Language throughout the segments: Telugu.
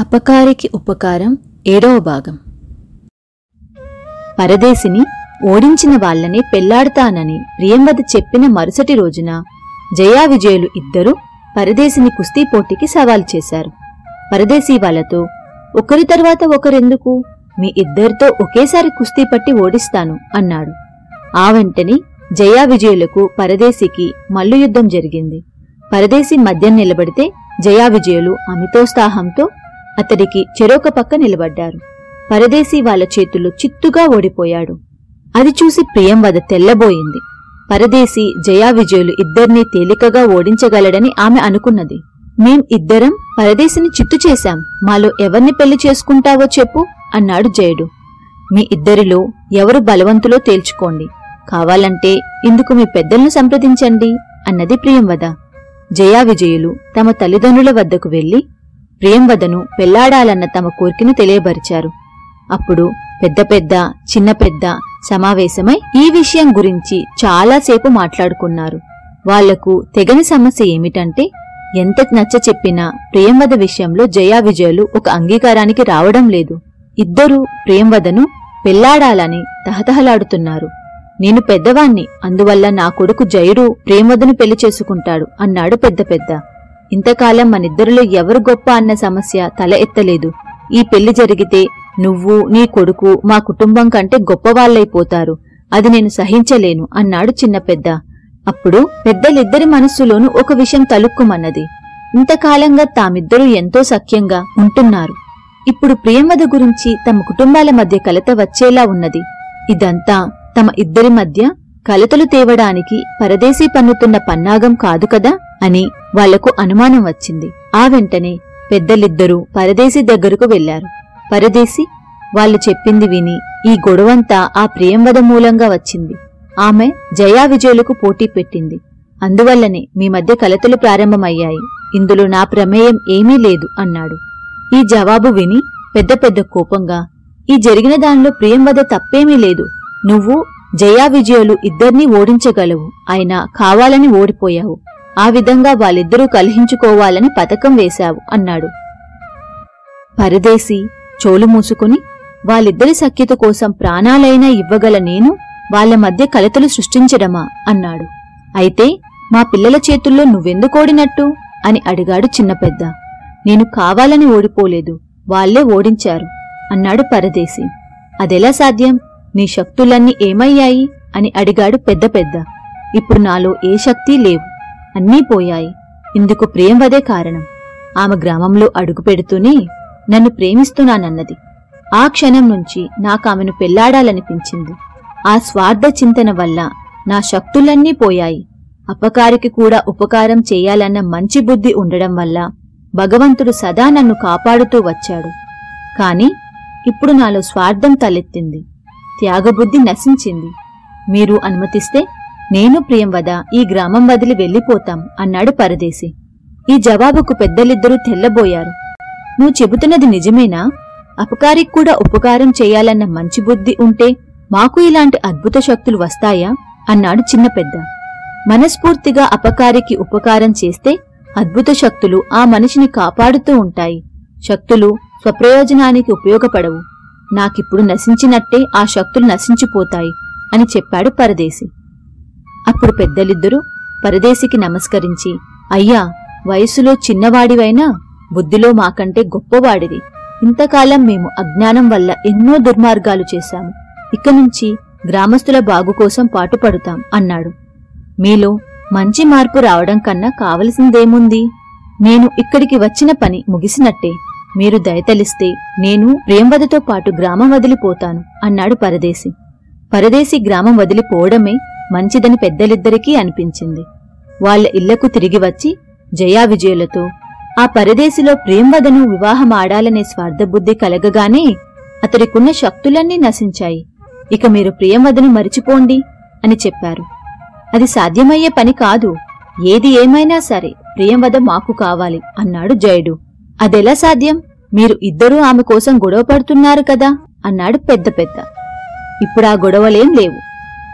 అపకారికి ఉపకారం ఏడవ భాగం. పరదేశిని ఓడించిన వాళ్ళనే పెళ్ళాడతానని ప్రియంవద చెప్పిన మరుసటి రోజున జయా విజయులు ఇద్దరూ పరదేశిని కుస్తీ పోటీకి సవాల్ చేశారు. పరదేశీ వాళ్ళతో ఒకరి తర్వాత ఒకరెందుకు? మీ ఇద్దరితో ఒకేసారి కుస్తీ పట్టి ఓడిస్తాను అన్నాడు. ఆ వెంటనే జయా విజయులకు పరదేశికి మల్లు యుద్ధం జరిగింది. పరదేశి మధ్య నిలబడితే జయా విజయులు అమితోత్సాహంతో అతడికి చెరొక పక్క నిలబడ్డారు. పరదేశీ వాళ్ళ చేతుల్లో చిత్తుగా ఓడిపోయాడు. అది చూసి ప్రియంవద తెల్లబోయింది. పరదేశీ జయా విజయులు ఇద్దరినీ తేలికగా ఓడించగలడని ఆమె అనుకున్నది. మేం ఇద్దరం పరదేశిని చిత్తు చేశాం. మాలో ఎవరిని పెళ్ళి చేసుకుంటావో చెప్పు అన్నాడు జయుడు. మీ ఇద్దరిలో ఎవరు బలవంతులో తేల్చుకోండి. కావాలంటే ఇందుకు మీ పెద్దలను సంప్రదించండి అన్నది ప్రియంవద. జయా విజయులు తమ తల్లిదండ్రుల వద్దకు వెళ్ళి ప్రియంవదను పెళ్ళాడాలన్న తమ కోరికను తెలియబరిచారు. అప్పుడు పెద్ద పెద్ద చిన్న పెద్ద సమావేశమై ఈ విషయం గురించి చాలాసేపు మాట్లాడుకున్నారు. వాళ్ళకు తెగని సమస్య ఏమిటంటే ఎంత నచ్చ చెప్పినా ప్రియంవద విషయంలో జయా విజయులు ఒక అంగీకారానికి రావడం లేదు. ఇద్దరూ ప్రియంవదను పెళ్ళాడాలని తహతహలాడుతున్నారు. నేను పెద్దవాణ్ణి అందువల్ల నా కొడుకు జయుడు ప్రేమవదను పెళ్ళి చేసుకుంటాడు అన్నాడు పెద్ద పెద్ద. ఇంతకాలం మనిద్దరిలో ఎవరు గొప్ప అన్న సమస్య తల ఎత్తలేదు. ఈ పెళ్ళి జరిగితే నువ్వు నీ కొడుకు మా కుటుంబం కంటే గొప్పవాళ్ళైపోతారు అది నేను సహించలేను అన్నాడు చిన్న పెద్ద. అప్పుడు పెద్దలిద్దరి మనస్సులోనూ ఒక విషయం తలుక్కుమన్నది. ఇంతకాలంగా తామిద్దరూ ఎంతో సఖ్యంగా ఉంటున్నారు. ఇప్పుడు ప్రియంవద గురించి తమ కుటుంబాల మధ్య కలత వచ్చేలా ఉన్నది. ఇదంతా తమ ఇద్దరి మధ్య కలతలు తేవడానికి పరదేశీ పన్నుతున్న పన్నాగం కాదు కదా అని వాళ్ళకు అనుమానం వచ్చింది. ఆ వెంటనే పెద్దలిద్దరూ పరదేశీ దగ్గరకు వెళ్ళారు. పరదేశి వాళ్ళు చెప్పింది విని ఈ గొడవంతా ఆ ప్రియంవద మూలంగా వచ్చింది. ఆమె జయా విజయులకు పోటీ పెట్టింది. అందువల్లనే మీ మధ్య కలతలు ప్రారంభమయ్యాయి. ఇందులో నా ప్రమేయం ఏమీ లేదు అన్నాడు. ఈ జవాబు విని పెద్ద పెద్ద కోపంగా ఈ జరిగిన దానిలో ప్రియంవద తప్పేమీ లేదు. నువ్వు జయా విజయులు ఇద్దరినీ ఓడించగలవు. అయినా కావాలని ఓడిపోయావు. ఆ విధంగా వాళ్ళిద్దరూ కలహించుకోవాలని పథకం వేశావు అన్నాడు. పరదేశి చోలు మూసుకుని వాళ్ళిద్దరి సఖ్యత కోసం ప్రాణాలైనా ఇవ్వగల నేను వాళ్ళ మధ్య కలతలు సృష్టించడమా అన్నాడు. అయితే మా పిల్లల చేతుల్లో నువ్వెందుకోడినట్టు అని అడిగాడు చిన్న పెద్ద. నేను కావాలని ఓడిపోలేదు. వాళ్ళే ఓడించారు అన్నాడు పరదేశి. అదెలా సాధ్యం? నీ శక్తులన్నీ ఏమయ్యాయి? అని అడిగాడు పెద్ద పెద్ద. ఇప్పుడు నాలో ఏ శక్తి లేవు. అన్నీ పోయాయి. ఇందుకు ప్రియంవదే కారణం. ఆమె గ్రామంలో అడుగు పెడుతూనే నన్ను ప్రేమిస్తున్నానన్నది. ఆ క్షణం నుంచి నాకామెను పెళ్ళాడాలనిపించింది. ఆ స్వార్థ చింతన వల్ల నా శక్తులన్నీ పోయాయి. అపకారికి కూడా ఉపకారం చేయాలన్న మంచి బుద్ధి ఉండడం వల్ల భగవంతుడు సదా నన్ను కాపాడుతూ వచ్చాడు. కాని ఇప్పుడు నాలో స్వార్థం తలెత్తింది. త్యాగబుద్ధి నశించింది. మీరు అనుమతిస్తే నేను ప్రియం వద ఈ గ్రామం వదిలి వెళ్ళిపోతాం అన్నాడు పరదేశి. ఈ జవాబుకు పెద్దలిద్దరూ తెల్లబోయారు. నువ్వు చెబుతున్నది నిజమేనా? అపకారికి కూడా ఉపకారం చేయాలన్న మంచి బుద్ధి ఉంటే మాకు ఇలాంటి అద్భుత శక్తులు వస్తాయా? అన్నాడు చిన్న పెద్ద. మనస్ఫూర్తిగా అపకారికి ఉపకారం చేస్తే అద్భుత శక్తులు ఆ మనిషిని కాపాడుతూ ఉంటాయి. శక్తులు స్వప్రయోజనానికి ఉపయోగపడవు. నాకిప్పుడు నశించినట్టే ఆ శక్తులు నశించిపోతాయి అని చెప్పాడు పరదేశి. అప్పుడు పెద్దలిద్దరూ పరదేశికి నమస్కరించి అయ్యా వయసులో చిన్నవాడివైనా బుద్ధిలో మాకంటే గొప్పవాడివి. ఇంతకాలం మేము అజ్ఞానం వల్ల ఎన్నో దుర్మార్గాలు చేశాము. ఇక నుంచి గ్రామస్తుల బాగు కోసం పాటుపడుతాం అన్నాడు. మీలో మంచి మార్పు రావడం కన్నా కావలసిందేముంది? నేను ఇక్కడికి వచ్చిన పని ముగిసినట్టే. మీరు దయతలిస్తే నేను ప్రేమవదతో పాటు గ్రామం వదిలిపోతాను అన్నాడు పరదేశి. పరదేశి గ్రామం వదిలిపోవడమే మంచిదని పెద్దలిద్దరికీ అనిపించింది. వాళ్ళ ఇళ్ళకు తిరిగి వచ్చి జయా విజయులతో ఆ పరదేశిలో ప్రేమవదను వివాహమాడాలనే స్వార్థబుద్ధి కలగగానే అతడికున్న శక్తులన్నీ నశించాయి. ఇక మీరు ప్రియంవదను మరిచిపోండి అని చెప్పారు. అది సాధ్యమయ్యే పని కాదు. ఏది ఏమైనా సరే ప్రియంవద మాకు కావాలి అన్నాడు జయుడు. అదెలా సాధ్యం? మీరు ఇద్దరూ ఆమె కోసం గొడవ పడుతున్నారు కదా అన్నాడు పెద్ద పెద్ద. ఇప్పుడా గొడవలేం లేవు.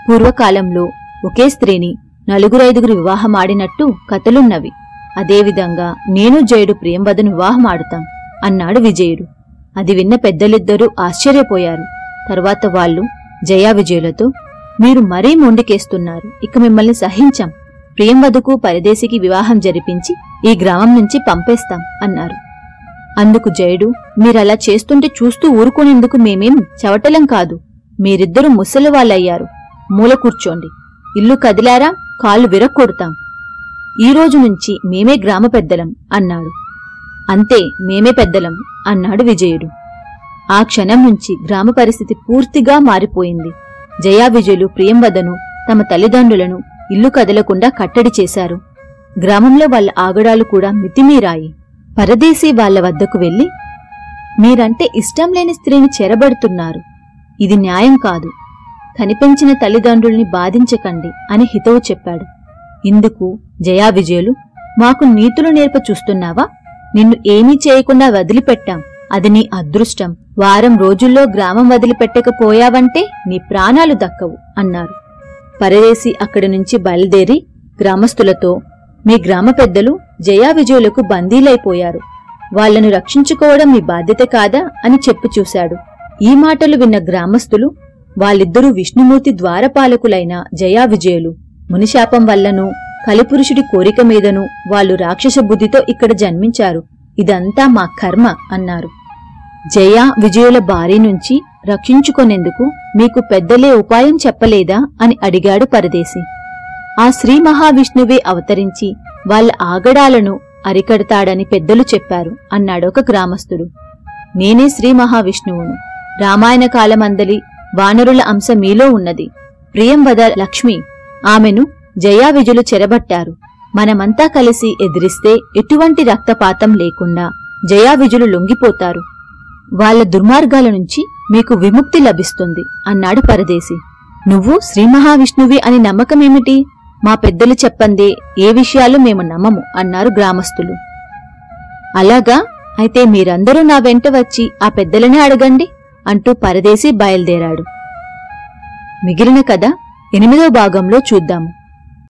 పూర్వకాలంలో ఒకే స్త్రీని నలుగురైదుగురు వివాహమాడినట్టు కథలున్నవి. అదేవిధంగా నేను జయుడు ప్రియంవదను వివాహమాడుతాం అన్నాడు విజయుడు. అది విన్న పెద్దలిద్దరూ ఆశ్చర్యపోయారు. తర్వాత వాళ్ళు జయా విజయులతో మీరు మరీ మొండికేస్తున్నారు ఇక మిమ్మల్ని సహించాం. ప్రియంవదకు పరదేశికి వివాహం జరిపించి ఈ గ్రామం నుంచి పంపేస్తాం అన్నారు. అందుకు జయుడు మీరలా చేస్తుంటే చూస్తూ ఊరుకునేందుకు మేమేం చవటలం కాదు. మీరిద్దరూ ముసలివాళ్ళయ్యారు. మూల కూర్చోండి. ఇల్లు కదిలారా? కాళ్ళు విరక్కొడతాం. ఈ రోజు నుంచి మేమే గ్రామ పెద్దలం అన్నాడు. అంతే మేమే పెద్దలం అన్నాడు విజయుడు. ఆ క్షణం నుంచి గ్రామ పరిస్థితి పూర్తిగా మారిపోయింది. జయా విజయులు ప్రియంవదను తమ తల్లిదండ్రులను ఇల్లు కదలకుండా కట్టడి చేశారు. గ్రామంలో వాళ్ళ ఆగడాలు కూడా మితిమీరాయి. పరదేశీ వాళ్ళ వద్దకు వెళ్ళి మీరంటే ఇష్టం లేని స్త్రీని చెరబడుతున్నారు. ఇది న్యాయం కాదు. కనిపించిన తల్లిదండ్రుల్ని బాధించకండి అని హితవు చెప్పాడు. ఇందుకు జయా విజయులు మాకు నీతులు నేర్ప చూస్తున్నావా? నిన్ను ఏమీ చేయకుండా వదిలిపెట్టాం. అది నీ అదృష్టం. వారం రోజుల్లో గ్రామం వదిలిపెట్టకపోయావంటే నీ ప్రాణాలు దక్కవు అన్నారు. పరదేశి అక్కడి నుంచి బయలుదేరి గ్రామస్తులతో మీ గ్రామ పెద్దలు జయా విజయులకు బందీలైపోయారు. వాళ్ళను రక్షించుకోవడం మీ బాధ్యత కాదా అని చెప్పు చూశాడు. ఈ మాటలు విన్న గ్రామస్థులు వాళ్ళిద్దరూ విష్ణుమూర్తి ద్వారపాలకులైన జయా విజయులు మునిశాపం వల్లనూ కలిపురుషుడి కోరిక మీదనూ వాళ్ళు రాక్షస బుద్ధితో ఇక్కడ జన్మించారు. ఇదంతా మా కర్మ అన్నారు. జయా విజయుల భార్య నుంచి రక్షించుకొనేందుకు మీకు పెద్దలే ఉపాయం చెప్పలేదా అని అడిగాడు పరదేశి. ఆ శ్రీ మహావిష్ణువే అవతరించి వాళ్ళ ఆగడాలను అరికడతాడని పెద్దలు చెప్పారు అన్నాడొక గ్రామస్థుడు. నేనే శ్రీ మహావిష్ణువును. రామాయణ కాలమందలి వానరుల అంశ మీలో ఉన్నది. ప్రియంవద లక్ష్మి ఆమెను జయా విజులు చెరబట్టారు. మనమంతా కలిసి ఎదిరిస్తే ఎటువంటి రక్తపాతం లేకుండా జయా విజులు లొంగిపోతారు. వాళ్ళ దుర్మార్గాల నుంచి మీకు విముక్తి లభిస్తుంది అన్నాడు పరదేశి. నువ్వు శ్రీ మహావిష్ణువి అని నమ్మకమేమిటి? మా పెద్దలు చెప్పందే ఏ విషయాలు మేము నమ్మము అన్నారు గ్రామస్తులు. అలాగా? అయితే మీరందరూ నా వెంట వచ్చి ఆ పెద్దలనే అడగండి అంటూ పరదేశి బయలుదేరాడు. మిగిలిన కథ ఎనిమిదో భాగంలో చూద్దాము.